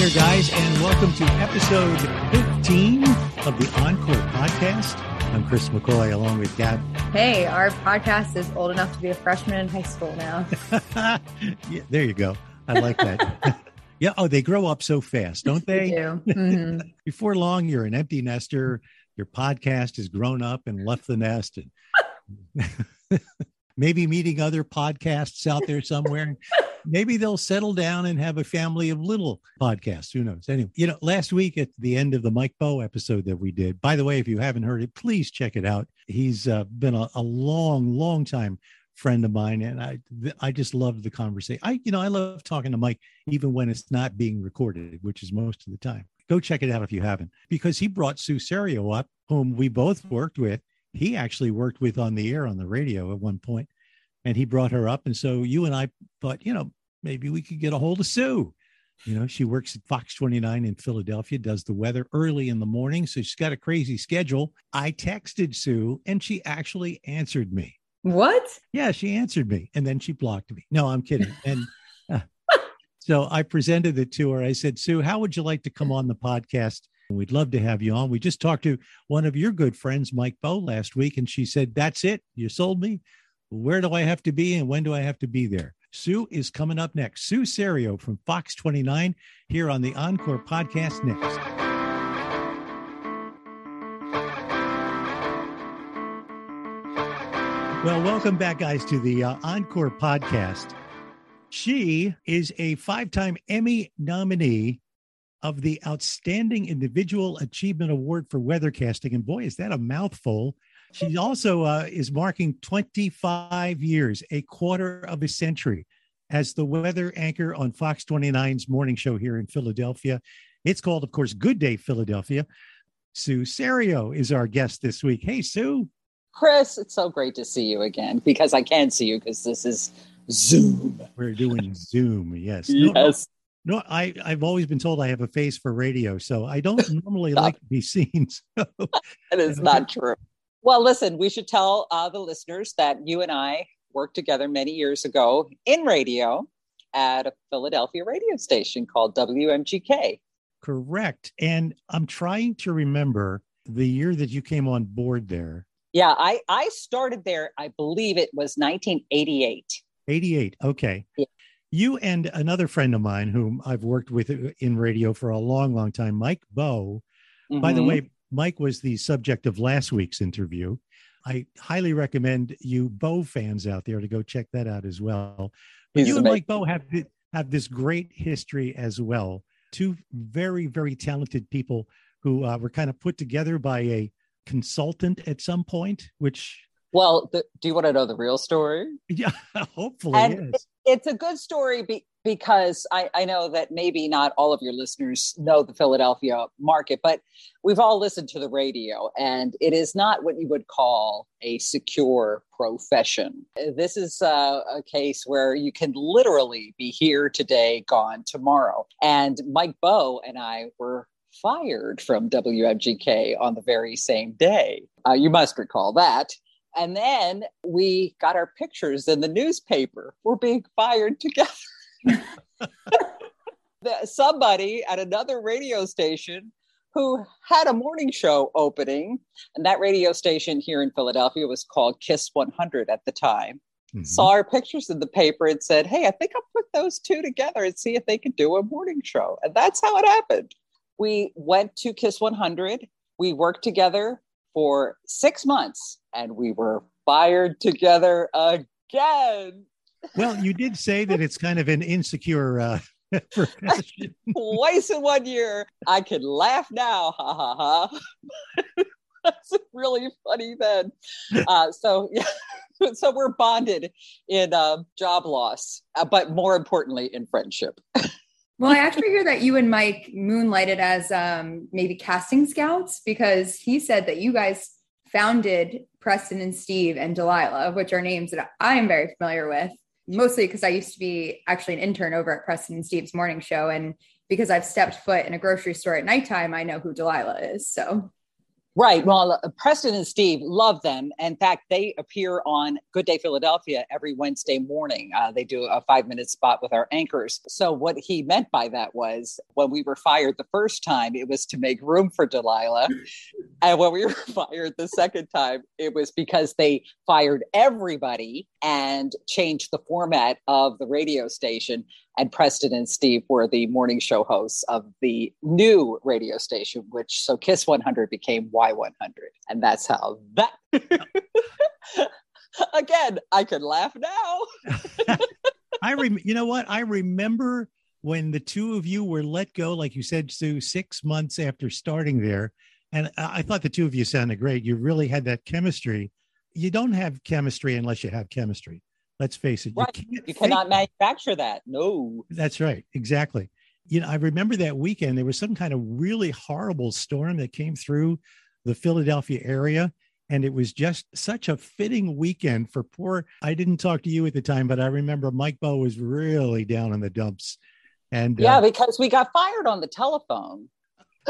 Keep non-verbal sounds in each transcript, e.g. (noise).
there, guys, and welcome to episode 15 of the Encore podcast. I'm Chris McCoy along with Gab. Hey, our podcast is old enough to be a freshman in high school now. (laughs) yeah, there you go. I like that. (laughs) yeah. Oh, they grow up so fast, don't they? they do. Mm-hmm. (laughs) Before long, you're an empty nester. Your podcast has grown up and left the nest. And maybe meeting other podcasts out there somewhere maybe they'll settle down and have a family of little podcasts. Who knows? Anyway, you know, last week at the end of the Mike Bowe episode that we did, by the way, if you haven't heard it, please check it out. He's uh, been a, a long, long time friend of mine and i i just love the conversation i you know i love talking to mike even when it's not being recorded which is most of the time go check it out if you haven't because he brought sue serio up whom we both worked with he actually worked with on the air on the radio at one point and he brought her up. And so you and I thought, you know, maybe we could get a hold of Sue. You know, she works at Fox 29 in Philadelphia, does the weather early in the morning. So she's got a crazy schedule. I texted Sue and she actually answered me. What? Yeah, she answered me and then she blocked me. No, I'm kidding. (laughs) And uh, so I presented it to her. I said, Sue, how would you like to come on the podcast? We'd love to have you on. We just talked to one of your good friends, Mike Bowe, last week, and she said, That's it. You sold me. Where do I have to be and when do I have to be there? Sue is coming up next. Sue Serio from Fox 29 here on the Encore podcast next. Well, welcome back, guys, to the uh, Encore podcast. She is a five time Emmy nominee of the Outstanding Individual Achievement Award for Weathercasting. And boy, is that a mouthful. She also uh, is marking 25 years, a quarter of a century, as the weather anchor on Fox 29's morning show here in Philadelphia. It's called, of course, Good Day Philadelphia. Sue Serio is our guest this week. Hey, Sue. Chris, it's so great to see you again because I can't see you because this is Zoom. We're doing Zoom, yes. yes. No, no, I, I've always been told I have a face for radio, so I don't (laughs) normally like to be seen. (laughs) So. that is (laughs) not true. Well, listen, we should tell uh, the listeners that you and I worked together many years ago in radio at a Philadelphia radio station called WMGK. Correct. And I'm trying to remember the year that you came on board there. Yeah, I, I started there, I believe it was 1988. 88. Okay. Yeah. You and another friend of mine whom I've worked with in radio for a long, long time, Mike Bowe. Mm-hmm. By the mm-hmm. way, Mike was the subject of last week's interview. I highly recommend you Bowe fans out there to go check that out as well. But He's you amazing. and Mike Bowe have have this great history as well. Two very very talented people who uh, were kind of put together by a consultant at some point, which well, the, do you want to know the real story? (laughs) Yeah, hopefully. And yes. it's a good story be, because I, I know that maybe not all of your listeners know the Philadelphia market, but we've all listened to the radio, and it is not what you would call a secure profession. This is a, a case where you can literally be here today, gone tomorrow. And Mike Bowe and I were fired from WMGK on the very same day. Uh, you must recall that. And then we got our pictures in the newspaper. We're being fired together. (laughs) Somebody at another radio station who had a morning show opening, and that radio station here in Philadelphia was called Kiss 100 at the time. Mm-hmm. Saw our pictures in the paper and said, Hey, I think I'll put those two together and see if they could do a morning show. And that's how it happened. We went to Kiss 100. We worked together for six months and we were fired together again. Well, you did say that it's kind of an insecure uh, (laughs) profession. (laughs) Twice in one year. I can laugh now. Ha ha ha. (laughs) That's really funny then. Uh, so, yeah. So we're bonded in uh, job loss, uh, but more importantly, in friendship. Well, I actually hear that you and Mike moonlighted as um, maybe casting scouts because he said that you guys founded Preston and Steve and Delilah, which are names that I'm very familiar with, mostly because I used to be actually an intern over at Preston and Steve's morning show. And because I've stepped foot in a grocery store at nighttime, I know who Delilah is. So Right. Well, uh, Preston and Steve love them. In fact, they appear on Good Day Philadelphia every Wednesday morning. Uh, they do a five minute spot with our anchors. So, what he meant by that was when we were fired the first time, it was to make room for Delilah. (laughs) and when we were fired the second time, it was because they fired everybody and changed the format of the radio station and Preston and Steve were the morning show hosts of the new radio station, which so Kiss 100 became Y100. And that's how that. (laughs) Again, I can laugh now. (laughs) I rem- you know what? I remember when the two of you were let go, like you said, Sue, six months after starting there. And I thought the two of you sounded great. You really had that chemistry. You don't have chemistry unless you have chemistry. Let's face it. Right. You, you cannot manufacture that. No. That's right. Exactly. You know, I remember that weekend there was some kind of really horrible storm that came through the Philadelphia area. And it was just such a fitting weekend for poor. I didn't talk to you at the time, but I remember Mike Bowe was really down in the dumps. And yeah, uh, because we got fired on the telephone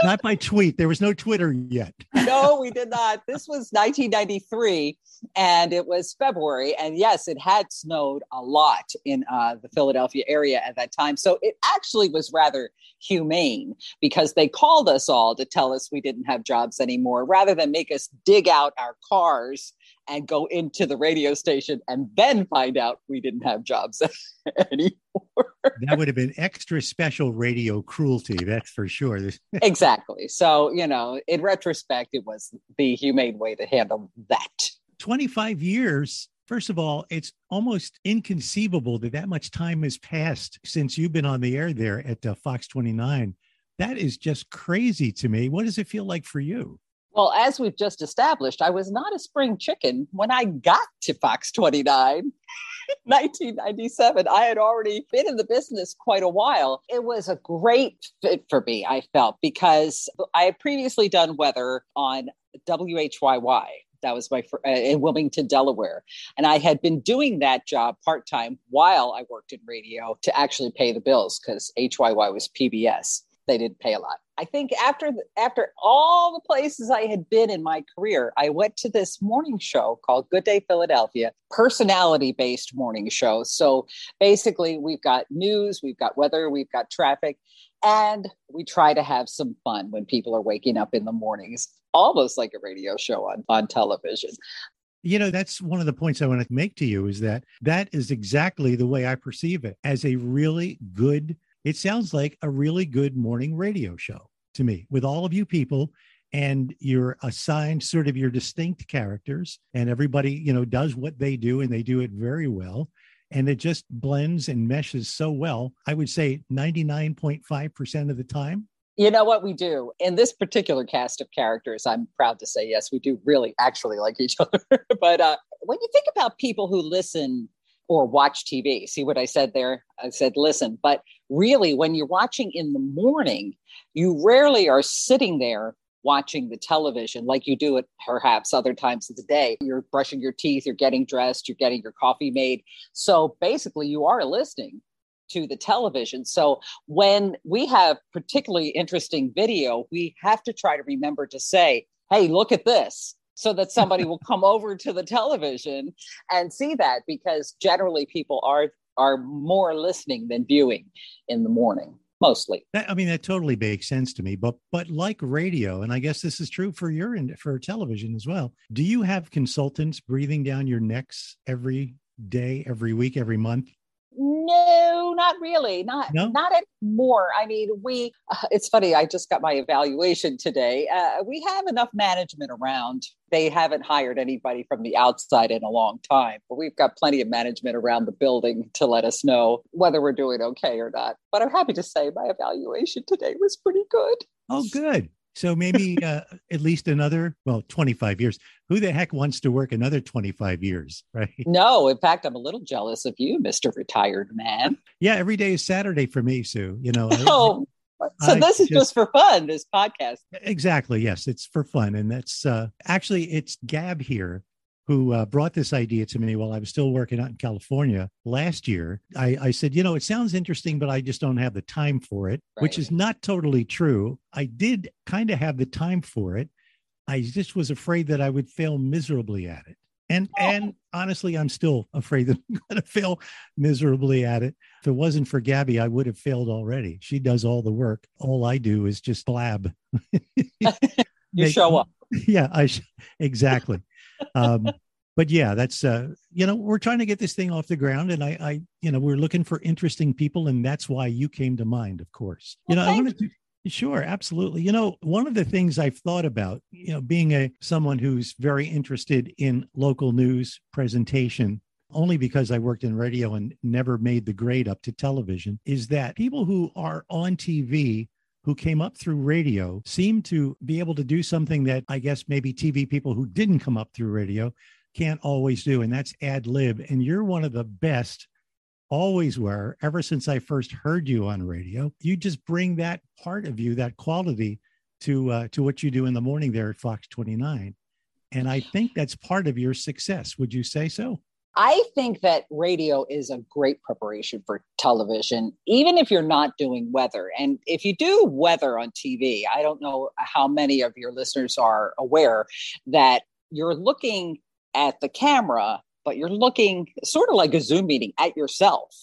not by tweet. There was no Twitter yet. (laughs) no, we did not. This was 1993, and it was February. And yes, it had snowed a lot in uh, the Philadelphia area at that time. So it actually was rather humane because they called us all to tell us we didn't have jobs anymore, rather than make us dig out our cars and go into the radio station and then find out we didn't have jobs (laughs) anymore. that would have been extra special radio cruelty, that's for sure. (laughs) exactly. So, you know, in retrospect, it was the humane way to handle that. 25 years. First of all, it's almost inconceivable that that much time has passed since you've been on the air there at uh, Fox 29. That is just crazy to me. What does it feel like for you? Well, as we've just established, I was not a spring chicken when I got to Fox 29. (laughs) 1997. I had already been in the business quite a while. It was a great fit for me, I felt, because I had previously done weather on WHYY. That was my uh, in Wilmington, Delaware, and I had been doing that job part time while I worked in radio to actually pay the bills because HYY was PBS they didn't pay a lot. I think after after all the places I had been in my career, I went to this morning show called Good Day Philadelphia, personality based morning show. So basically, we've got news, we've got weather, we've got traffic, and we try to have some fun when people are waking up in the mornings, almost like a radio show on on television. You know, that's one of the points I want to make to you is that that is exactly the way I perceive it as a really good it sounds like a really good morning radio show to me with all of you people and you're assigned sort of your distinct characters. And everybody you know does what they do and they do it very well. And it just blends and meshes so well. I would say 99.5% of the time. You know what? We do. In this particular cast of characters i'm proud to say yes we do really actually like each (laughs) other. But uh, when you think about people who listen or watch TV. See what I said there? I said listen, but really, when you're watching in the morning, you rarely are sitting there watching the television like you do at perhaps other times of the day. You're brushing your teeth, you're getting dressed, you're getting your coffee made. So basically, you are listening to the television. So when we have particularly interesting video, we have to try to remember to say, hey, look at this so that somebody will come over to the television and see that because generally people are are more listening than viewing in the morning mostly. That, i mean that totally makes sense to me but but like radio and i guess this is true for your for television as well do you have consultants breathing down your necks every day every week every month? No, not really. Not no? not anymore. I mean, we. Uh, it's funny. I just got my evaluation today. Uh, we have enough management around. They haven't hired anybody from the outside in a long time, but we've got plenty of management around the building to let us know whether we're doing okay or not. But I'm happy to say my evaluation today was pretty good. Oh, good. So maybe (laughs) uh, at least another, well, 25 years. Who the heck wants to work another 25 years, (laughs) right? No, in fact, I'm a little jealous of you, Mr. Retired Man. Yeah, every day is Saturday for me, Sue. You know, (laughs) oh, so I this is just, just, for fun, this podcast. Exactly. Yes, it's for fun. And that's uh, actually, it's Gab here who uh, brought this idea to me while I was still working out in California last year. I, I, said, you know, it sounds interesting, but I just don't have the time for it, right. which is not totally true. I did kind of have the time for it. I just was afraid that I would fail miserably at it. And oh. and honestly, I'm still afraid that (laughs) I'm going to fail miserably at it. If it wasn't for Gabby, I would have failed already. She does all the work. All I do is just blab. (laughs) you Make, show up. (laughs) Yeah, I sh- exactly. um, but yeah, that's uh, you know, we're trying to get this thing off the ground, and I, I, you know, we're looking for interesting people, and that's why you came to mind, of course. You know, I wanted to Sure, absolutely. You know, one of the things I've thought about, you know, being a someone who's very interested in local news presentation only because I worked in radio and never made the grade up to television, is that people who are on TV who came up through radio seem to be able to do something that I guess maybe TV people who didn't come up through radio can't always do, and that's ad lib. And you're one of the best always were ever since I first heard you on radio. You just bring that part of you, that quality to uh, to what you do in the morning there at Fox 29. And I think that's part of your success. Would you say so? I think that radio is a great preparation for television, even if you're not doing weather. And if you do weather on TV, I don't know how many of your listeners are aware that you're looking at the camera but you're looking sort of like a Zoom meeting at yourself.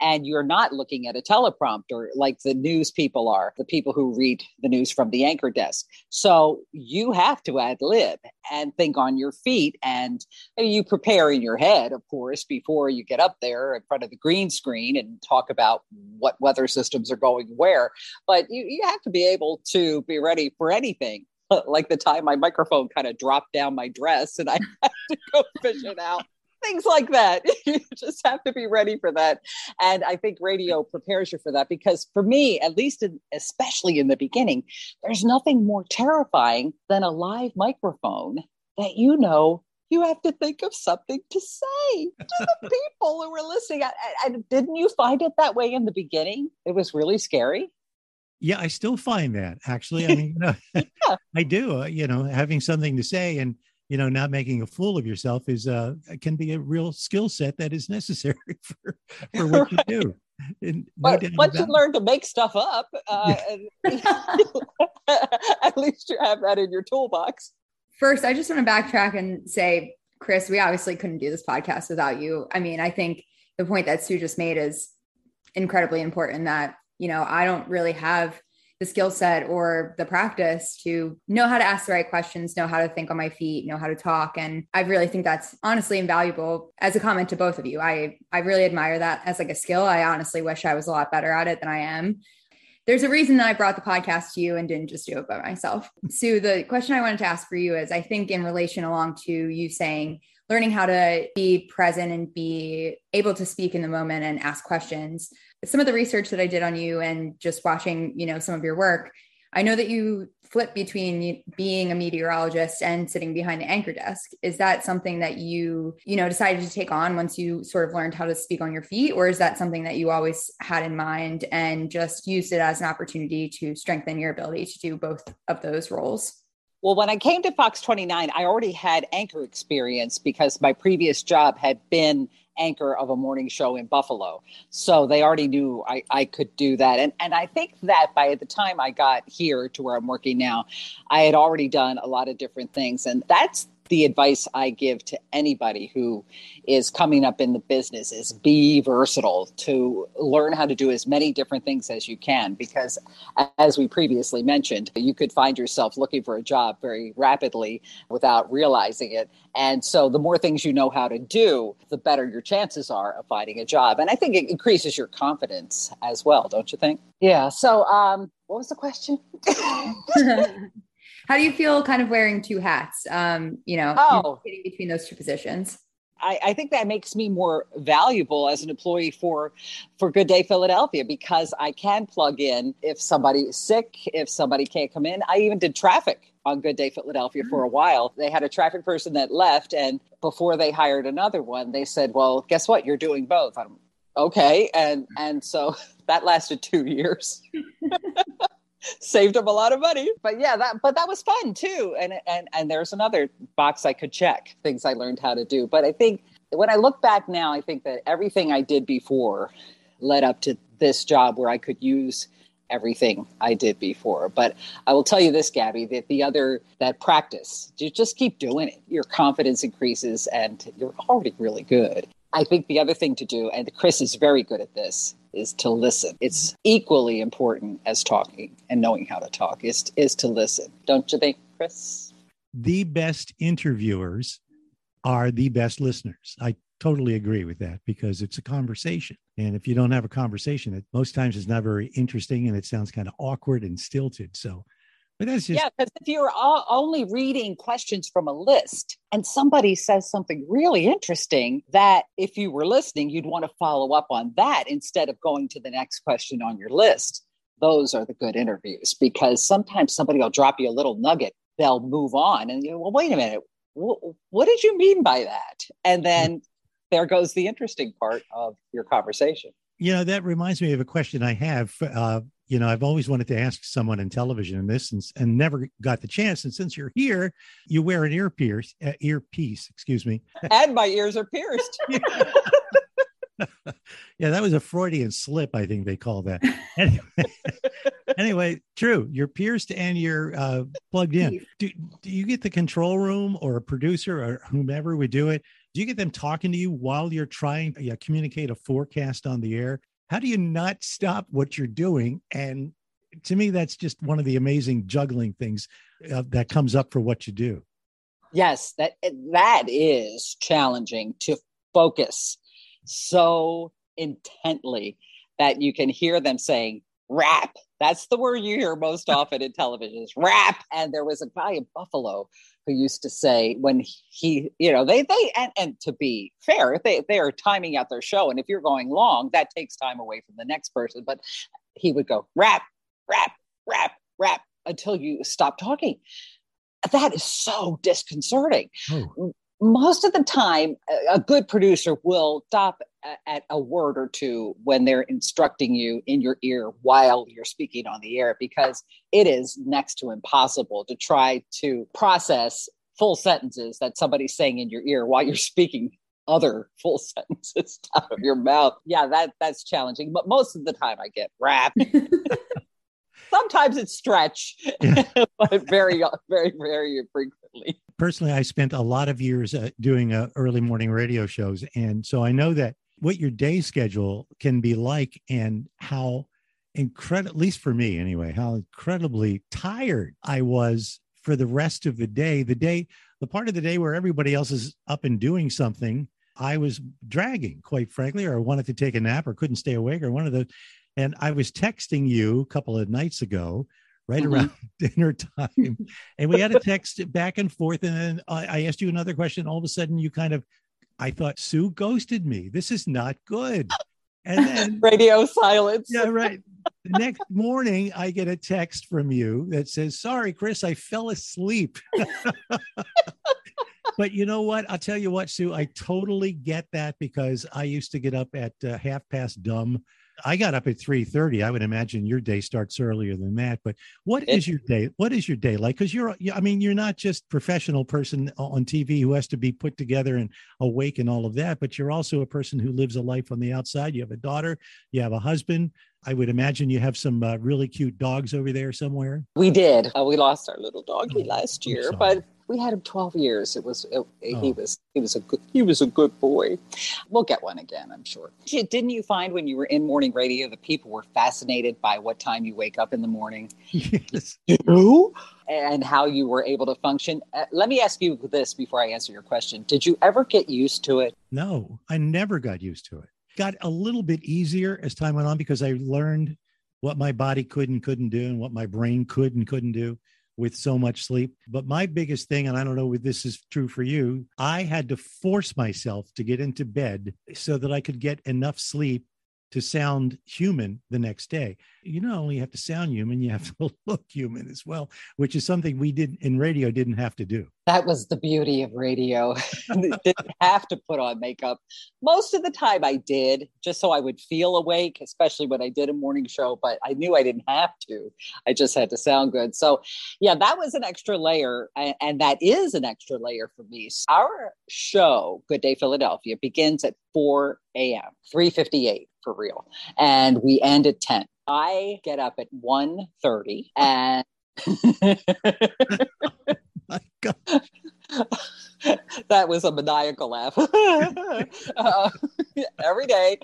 And you're not looking at a teleprompter like the news people are, the people who read the news from the anchor desk. So you have to ad lib and think on your feet. And you prepare in your head, of course, before you get up there in front of the green screen and talk about what weather systems are going where. But you, you have to be able to be ready for anything (laughs) like the time my microphone kind of dropped down my dress and I (laughs) had to go fish it out things like that. (laughs) you just have to be ready for that. And I think radio prepares you for that because for me, at least in, especially in the beginning, there's nothing more terrifying than a live microphone that you know you have to think of something to say to the (laughs) people who were listening. And didn't you find it that way in the beginning? It was really scary. Yeah, I still find that actually. I (laughs) mean, you know, yeah. I do. Uh, you know, having something to say and you know not making a fool of yourself is uh can be a real skill set that is necessary (laughs) for for what (laughs) right. you do and but no once you learn to make stuff up uh, yeah. (laughs) at least you have that in your toolbox first i just want to backtrack and say chris we obviously couldn't do this podcast without you i mean i think the point that sue just made is incredibly important that you know i don't really have the skill set or the practice to know how to ask the right questions, know how to think on my feet, know how to talk. And I really think that's honestly invaluable as a comment to both of you. I I really admire that as like a skill. I honestly wish I was a lot better at it than I am. There's a reason that I brought the podcast to you and didn't just do it by myself. Sue, the question I wanted to ask for you is I think in relation along to you saying learning how to be present and be able to speak in the moment and ask questions. Some of the research that I did on you and just watching, you know, some of your work, I know that you flip between being a meteorologist and sitting behind the anchor desk. Is that something that you, you know, decided to take on once you sort of learned how to speak on your feet or is that something that you always had in mind and just used it as an opportunity to strengthen your ability to do both of those roles? Well, when I came to Fox 29, I already had anchor experience because my previous job had been anchor of a morning show in Buffalo. So they already knew I, I could do that. And, and I think that by the time I got here to where I'm working now, I had already done a lot of different things. And that's the advice I give to anybody who is coming up in the business is be versatile to learn how to do as many different things as you can. Because as we previously mentioned you could find yourself looking for a job very rapidly without realizing it. And so the more things you know how to do the better your chances are of finding a job. And I think it increases your confidence as well don't you think? Yeah. So um what was the question (laughs) (laughs) How do you feel kind of wearing two hats? Um, you know, oh. getting between those two positions. I, I, think that makes me more valuable as an employee for for Good Day Philadelphia because I can plug in if somebody is sick, if somebody can't come in. I even did traffic on Good Day Philadelphia mm. for a while. They had a traffic person that left, and before they hired another one, they said, "Well, guess what? You're doing both." I'm okay, and and so (laughs) that lasted two years. (laughs) saved him a lot of money. But yeah, that but that was fun too. And and and there's another box I could check things I learned how to do. But I think when I look back now, I think that everything I did before led up to this job where I could use everything I did before. But I will tell you this, Gabby, that the other that practice, you just keep doing it. Your confidence increases and you're already really good. I think the other thing to do, and Chris is very good at this, is to listen. It's equally important as talking and knowing how to talk is, is to listen. Don't you think, Chris? The best interviewers are the best listeners. I totally agree with that because it's a conversation. And if you don't have a conversation, it most times is not very interesting and it sounds kind of awkward and stilted. So, but that's just. Yeah, because if you're only reading questions from a list and somebody says something really interesting, that if you were listening, you'd want to follow up on that instead of going to the next question on your list. Those are the good interviews because sometimes somebody will drop you a little nugget. They'll move on and you know, well, wait a minute. What did you mean by that? And then there goes the interesting part of your conversation. You know, that reminds me of a question I have. Uh, you know, I've always wanted to ask someone in television in this and, and never got the chance. And since you're here, you wear an ear pierce, uh, earpiece, excuse me. (laughs) And my ears are pierced. (laughs) yeah, that was a Freudian slip, I think they call that. (laughs) Anyway, anyway true. You're pierced and you're uh, plugged in. Do, do you get the control room or a producer or whomever would do it? Do you get them talking to you while you're trying to yeah, communicate a forecast on the air? How do you not stop what you're doing? And to me, that's just one of the amazing juggling things uh, that comes up for what you do. Yes, that that is challenging to focus so intently that you can hear them saying wrap. That's the word you hear most often in television is wrap. And there was a guy in Buffalo who used to say when he, you know, they they and, and to be fair, they they are timing out their show, and if you're going long, that takes time away from the next person. But he would go wrap, wrap, wrap, wrap until you stop talking. That is so disconcerting. Oh most of the time, a good producer will stop at a word or two when they're instructing you in your ear while you're speaking on the air because it is next to impossible to try to process full sentences that somebody's saying in your ear while you're speaking other full (laughs) sentences out of your mouth. Yeah, that that's challenging. But most of the time I get wrap. (laughs) Sometimes it's stretch, yeah. (laughs) but very, very, very frequently personally, I spent a lot of years uh, doing uh, early morning radio shows. And so I know that what your day schedule can be like and how incredible, at least for me anyway, how incredibly tired I was for the rest of the day. The day, the part of the day where everybody else is up and doing something, I was dragging, quite frankly, or wanted to take a nap or couldn't stay awake or one of those. And I was texting you a couple of nights ago right mm-hmm. around (laughs) dinner time. (laughs) And we had a text back and forth. And then I asked you another question. All of a sudden, you kind of, I thought, Sue ghosted me. This is not good. And then (laughs) radio silence. Yeah, right. The next morning, I get a text from you that says, Sorry, Chris, I fell asleep. but you know what? I'll tell you what, Sue, I totally get that because I used to get up at uh, half past dumb I got up at 3:30. I would imagine your day starts earlier than that. But what it, is your day? What is your day like? Because you're, I mean, you're not just professional person on TV who has to be put together and awake and all of that, but you're also a person who lives a life on the outside. You have a daughter, you have a husband. I would imagine you have some uh, really cute dogs over there somewhere. We did. Uh, we lost our little doggy oh, last year, but we had him 12 years. It was it, oh. he was he was a good he was a good boy. We'll get one again i'm sure. Didn't you find when you were in morning radio that people were fascinated by what time you wake up in the morning? Yes. You? And how you were able to function? Uh, let me ask you this before i answer your question. Did you ever get used to it? No i never got used to it. Got a little bit easier as time went on because i learned what my body could and couldn't do and what my brain could and couldn't do with so much sleep. But my biggest thing, and I don't know if this is true for you, I had to force myself to get into bed so that I could get enough sleep to sound human the next day. You not only have to sound human, you have (laughs) to look human as well, which is something we did in radio didn't have to do. That was the beauty of radio. (laughs) didn't have to put on makeup. Most of the time I did, just so I would feel awake, especially when I did a morning show, but I knew I didn't have to. I just had to sound good. So, yeah, that was an extra layer. And that is an extra layer for me. Our show, Good Day Philadelphia, begins at 4 a.m., 358 for real. And we end at 10. I get up at 1.30 and (laughs) My God. (laughs) (laughs) that was a maniacal laugh. (laughs) Uh, (laughs) every day.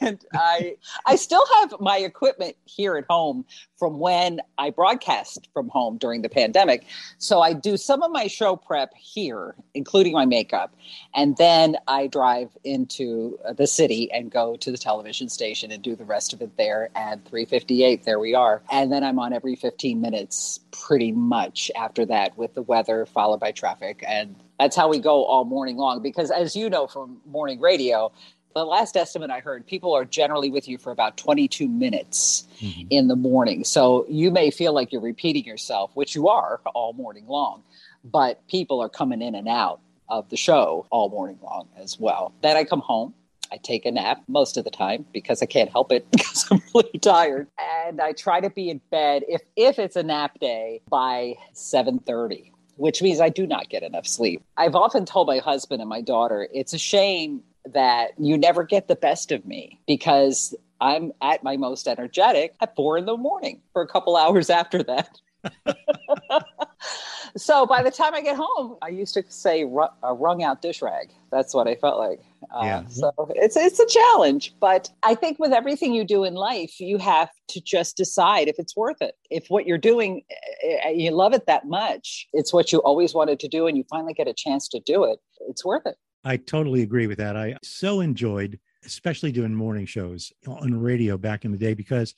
And i i still have my equipment here at home from when i broadcast from home during the pandemic. So i do some of my show prep here including my makeup. And then i drive into the city and go to the television station and do the rest of it there at 358 there we are. And then i'm on every 15 minutes pretty much after that with the weather followed by traffic and that's how we go all morning long. Because as you know from morning radio, the last estimate I heard, people are generally with you for about 22 minutes mm-hmm. in the morning. So you may feel like you're repeating yourself, which you are all morning long, but people are coming in and out of the show all morning long as well. Then I come home. I take a nap most of the time because I can't help it (laughs) because I'm really tired. And I try to be in bed if if it's a nap day by 7:30 which means I do not get enough sleep. I've often told my husband and my daughter, it's a shame that you never get the best of me because I'm at my most energetic at four in the morning for a couple hours after that. So by the time I get home, I used to say a wrung out dish rag. That's what I felt like. Uh, yeah. So it's it's a challenge, but I think with everything you do in life, you have to just decide if it's worth it. If what you're doing, eh, eh, you love it that much, it's what you always wanted to do, and you finally get a chance to do it. It's worth it. I totally agree with that. I so enjoyed, especially doing morning shows on radio back in the day, because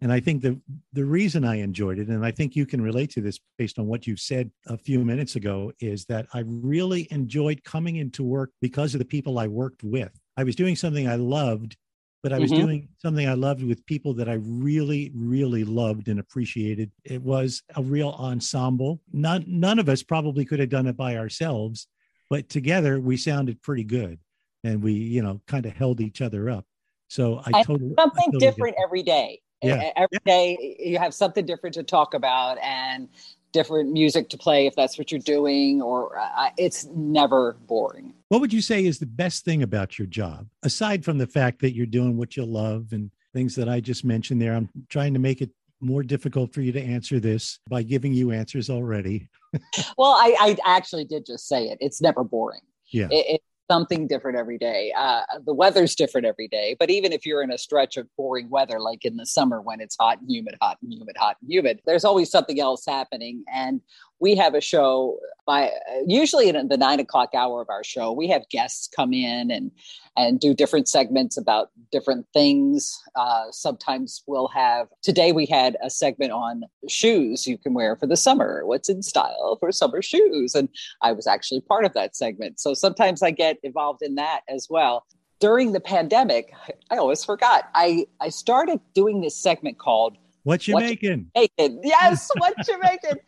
and I think the the reason I enjoyed it, and I think you can relate to this based on what you said a few minutes ago, is that I really enjoyed coming into work because of the people I worked with. I was doing something I loved, but I was mm-hmm. doing something I loved with people that I really, really loved and appreciated. It was a real ensemble. None none of us probably could have done it by ourselves, but together we sounded pretty good, and we, you know, kind of held each other up. So I, totally something I totally different every day yeah. Every day you have something different to talk about and different music to play if that's what you're doing or uh, it's never boring. What would you say is the best thing about your job aside from the fact that you're doing what you love and things that i just mentioned there? I'm trying to make it more difficult for you to answer this by giving you answers already. (laughs) Well I, I actually did just say it. It's never boring. Yeah. It, it, something different every day. Uh, the weather's different every day, but even if you're in a stretch of boring weather, like in the summer when it's hot and humid, hot and humid, hot and humid, there's always something else happening. And we have a show by usually in the nine o'clock hour of our show we have guests come in and and do different segments about different things uh, sometimes we'll have today we had a segment on shoes you can wear for the summer what's in style for summer shoes and i was actually part of that segment so sometimes i get involved in that as well during the pandemic i always forgot i i started doing this segment called what you what making? You making? Yes, what you making?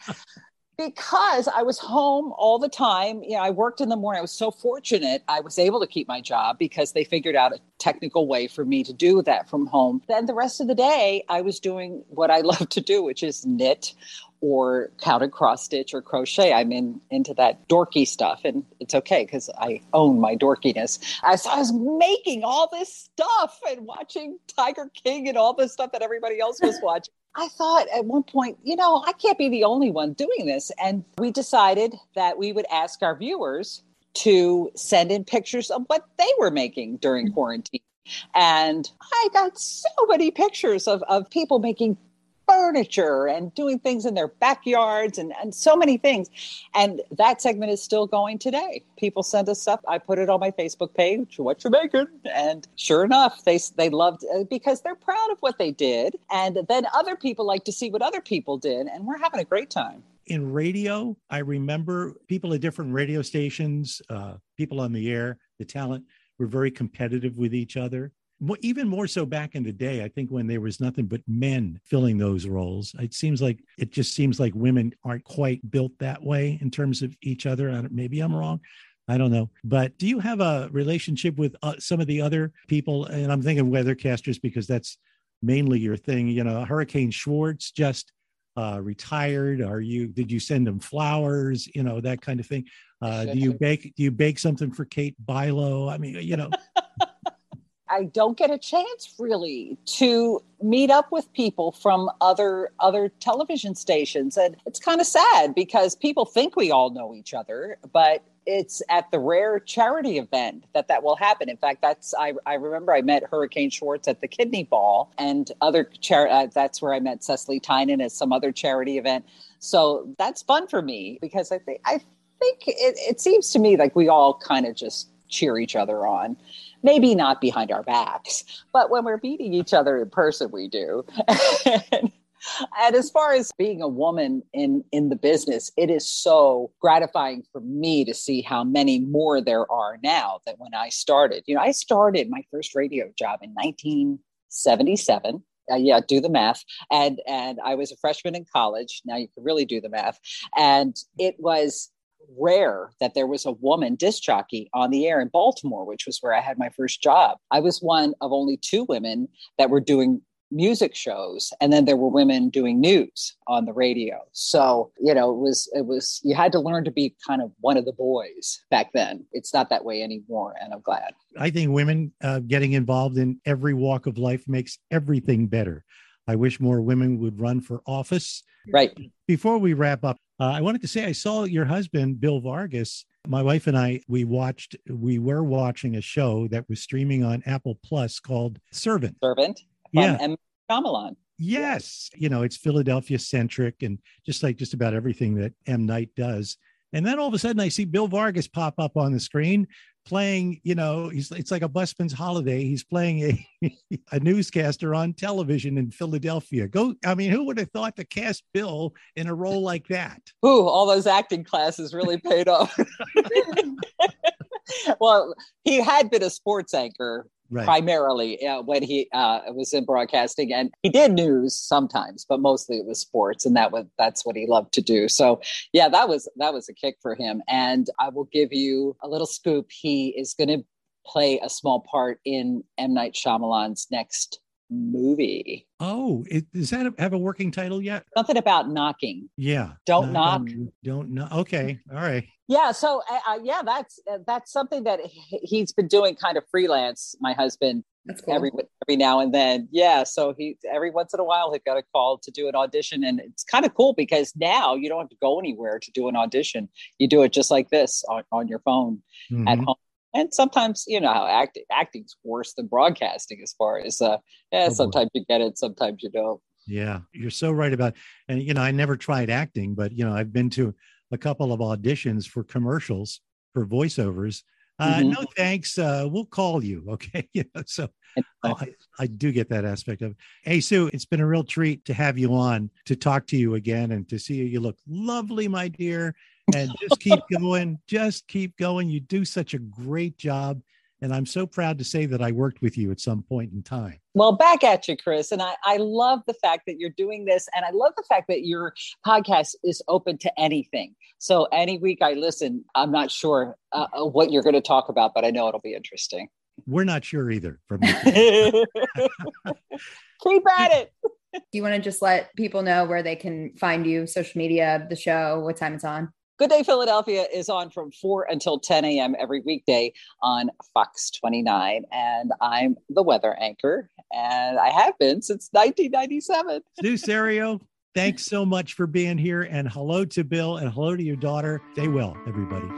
Because I was home all the time. You know, I worked in the morning. I was so fortunate I was able to keep my job because they figured out a technical way for me to do that from home. Then the rest of the day, I was doing what I (laughs) love to do, which is knit or counted cross stitch or crochet. I'm in into that dorky stuff, and it's okay because I own my dorkiness. I, so I was making all this stuff and watching Tiger King and all this stuff that everybody else was (laughs) watching. I thought at one point, you know, I can't be the only one doing this. And we decided that we would ask our viewers to send in pictures of what they were making during quarantine. And I got so many pictures of, of people making furniture and doing things in their backyards and, and so many things. And that segment is still going today. People send us stuff. I put it on my Facebook page, what you're making. And sure enough, they, they loved uh, because they're proud of what they did. And then other people like to see what other people did. And we're having a great time in radio, I remember people at different radio stations, uh, people on the air, the talent were very competitive with each other even more so back in the day i think when there was nothing but men filling those roles it seems like it just seems like women aren't quite built that way in terms of each other maybe i'm wrong I don't know. But do you have a relationship with uh, some of the other people? And I'm thinking weathercasters because that's mainly your thing. You know, Hurricane Schwartz just uh, retired. Are you? Did you send him flowers? You know that kind of thing. Uh, do you bake? Do you bake something for Kate Bilo? I mean, you know. (laughs) I don't get a chance really to meet up with people from other other television stations and it's kind of sad because people think we all know each other but it's at the rare charity event that that will happen. In fact, that's I, I remember I met Hurricane Schwartz at the Kidney Ball and other char- uh, that's where I met Cecily Tynan at some other charity event. So that's fun for me because I think I think it, it seems to me like we all kind of just cheer each other on. Maybe not behind our backs, but when we're meeting each other in person, we do. (laughs) and as far as being a woman in in the business it is so gratifying for me to see how many more there are now than when i started. You know i started my first radio job in 1977 uh, yeah do the math. And and i was a freshman in college. Now you can really do the math. And it was rare that there was a woman disc jockey on the air in Baltimore, which was where I had my first job. I was one of only two women that were doing music shows and then there were women doing news on the radio. So you know it was it was you had to learn to be kind of one of the boys back then. It's not that way anymore and i'm glad. I think women uh, getting involved in every walk of life makes everything better. I wish more women would run for office. Right. Before we wrap up uh, i wanted to say i saw your husband bill vargas my wife and I, we watched, we were watching a show that was streaming on Apple Plus called Servant. Servant yeah. M. Shyamalan. Yes. You know, it's Philadelphia centric and just like just about everything that M. Night does. And then all of a sudden I see Bill Vargas pop up on the screen playing, you know, he's it's like a busman's holiday. He's playing a, (laughs) a newscaster on television in Philadelphia. Go, I mean, who would have thought to cast Bill in a role like that? (laughs) Ooh, all those acting classes really paid off. (laughs) well, he had been a sports anchor right. primarily uh, when he uh, was in broadcasting, and he did news sometimes, but mostly it was sports, and that was that's what he loved to do. So yeah, that was that was a kick for him. And I will give you a little scoop: he is going to play a small part in M Night Shyamalan's next movie. Oh, it, does that have a working title yet? Something about knocking. Yeah. Don't knock. don't knock. Okay. All right. Yeah. So, uh, uh, yeah, that's uh, that's something that he's been doing kind of freelance. My husband. That's cool. Every every now and then, yeah. So he every once in a while he got a call to do an audition, and it's kind of cool because now you don't have to go anywhere to do an audition. You do it just like this on, on your phone mm-hmm. at home and sometimes you know how acting acting's worse than broadcasting as far as uh yeah oh, sometimes you get it sometimes you don't. Yeah you're so right about and you know i never tried acting but you know i've been to a couple of auditions for commercials for voiceovers. Uh, mm-hmm. no thanks uh, we'll call you (laughs) okay? You know, so (laughs) I, I, do get that aspect of it. hey sue it's been a real treat to have you on to talk to you again and to see you. You look lovely my dear and just keep going. Just keep going. You do such a great job. And I'm so proud to say that I worked with you at some point in time. Well, back at you, Chris. And I, I love the fact that you're doing this. And I love the fact that your podcast is open to anything. So any week I listen, I'm not sure uh, uh what you're going to talk about, but I know it'll be interesting. We're not sure either. From (laughs) (laughs) Keep at it. Do you want to just let people know where they can find you, social media, the show, what time it's on? Good Day Philadelphia is on from 4 until 10 a.m. every weekday on Fox 29. And I'm the weather anchor, and I have been since 1997. Sue Serio, thanks so much for being here. And hello to Bill and hello to your daughter. Stay well, everybody.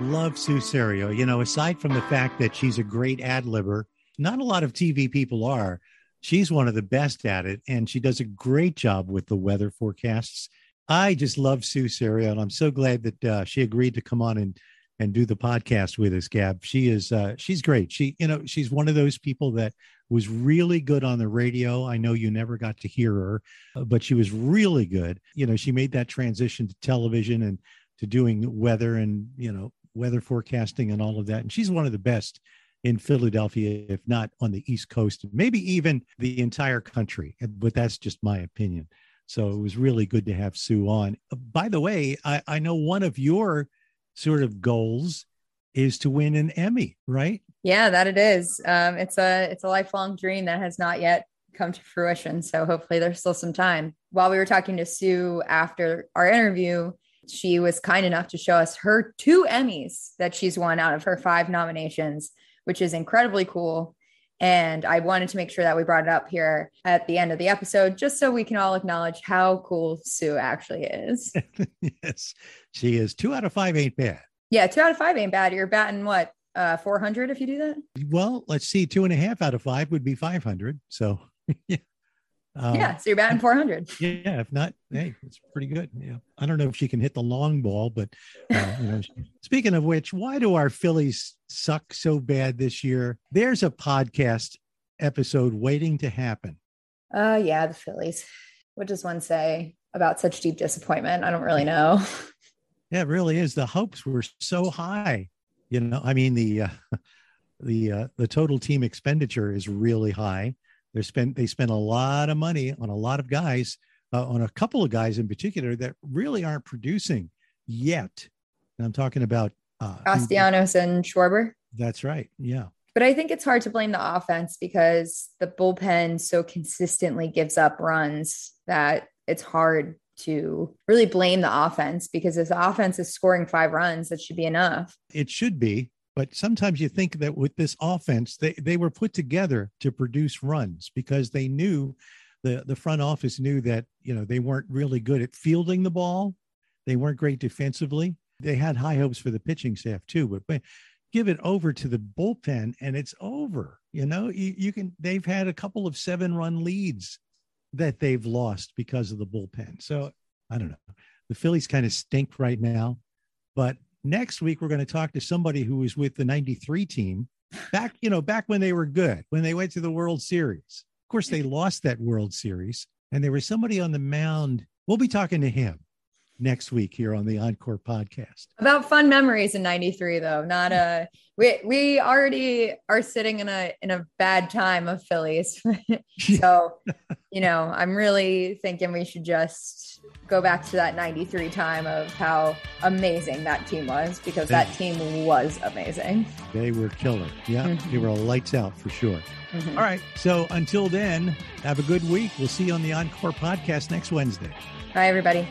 Love Sue Serio. You know, aside from the fact that she's a great ad libber, not a lot of TV people are she's one of the best at it and she does a great job with the weather forecasts. I just love sue Serio, and i'm so glad that uh, she agreed to come on and and do the podcast with us gab. She is uh, she's great. She you know she's one of those people that was really good on the radio. I know you never got to hear her uh, but she was really good. You know she made that transition to television and to doing weather and you know weather forecasting and all of that and she's one of the best in Philadelphia, if not on the East Coast, maybe even the entire country. But that's just my opinion. So it was really good to have Sue on. By the way, I, I know one of your sort of goals is to win an Emmy, right? Yeah, that it is. Um, it's a it's a lifelong dream that has not yet come to fruition. So hopefully there's still some time. While we were talking to Sue after our interview, She was kind enough to show us her two Emmys that she's won out of her five nominations, which is incredibly cool. And I wanted to make sure that we brought it up here at the end of the episode, just so we can all acknowledge how cool Sue actually is. (laughs) yes, she is. Two out of five ain't bad. Yeah, two out of five ain't bad. You're batting what, uh, 400 if you do that? Well, let's see. Two and a half out of five would be 500. So, (laughs) yeah. Um, yeah, so you're batting 400. Yeah, if not, hey, it's pretty good. Yeah, I don't know if she can hit the long ball, but uh, you know. (laughs) speaking of which, why do our Phillies suck so bad this year? There's a podcast episode waiting to happen. Uh, yeah, the Phillies. What does one say about such deep disappointment? I don't really know. (laughs) Yeah, it really is. The hopes were so high. You know, I mean the uh, (laughs) the uh, the total team expenditure is really high they spent they spent a lot of money on a lot of guys, uh, on a couple of guys in particular that really aren't producing yet. And I'm talking about uh, Castellanos and Schwarber. That's right. Yeah. But I think it's hard to blame the offense because the bullpen so consistently gives up runs that it's hard to really blame the offense because if the offense is scoring five runs, that should be enough. It should be. But sometimes you think that with this offense, they, they were put together to produce runs because they knew the, the front office knew that, you know, they weren't really good at fielding the ball. They weren't great defensively. They had high hopes for the pitching staff too, but, but give it over to the bullpen and it's over. You know, you, you can, they've had a couple of seven run leads that they've lost because of the bullpen. So I don't know. The Phillies kind of stink right now, but Next week, we're going to talk to somebody who was with the 93 team back, you know, back when they were good, when they went to the World Series. Of course, they lost that World Series, and there was somebody on the mound. We'll be talking to him next week here on the Encore podcast. About fun memories in 93 though, not a we we already are sitting in a in a bad time of Phillies. (laughs) so, you know, I'm really thinking we should just go back to that 93 time of how amazing that team was because that team was amazing. They were killer. Yeah, mm-hmm. they were lights out for sure. Mm-hmm. All right. So until then, have a good week. We'll see you on the Encore podcast next Wednesday. Bye everybody.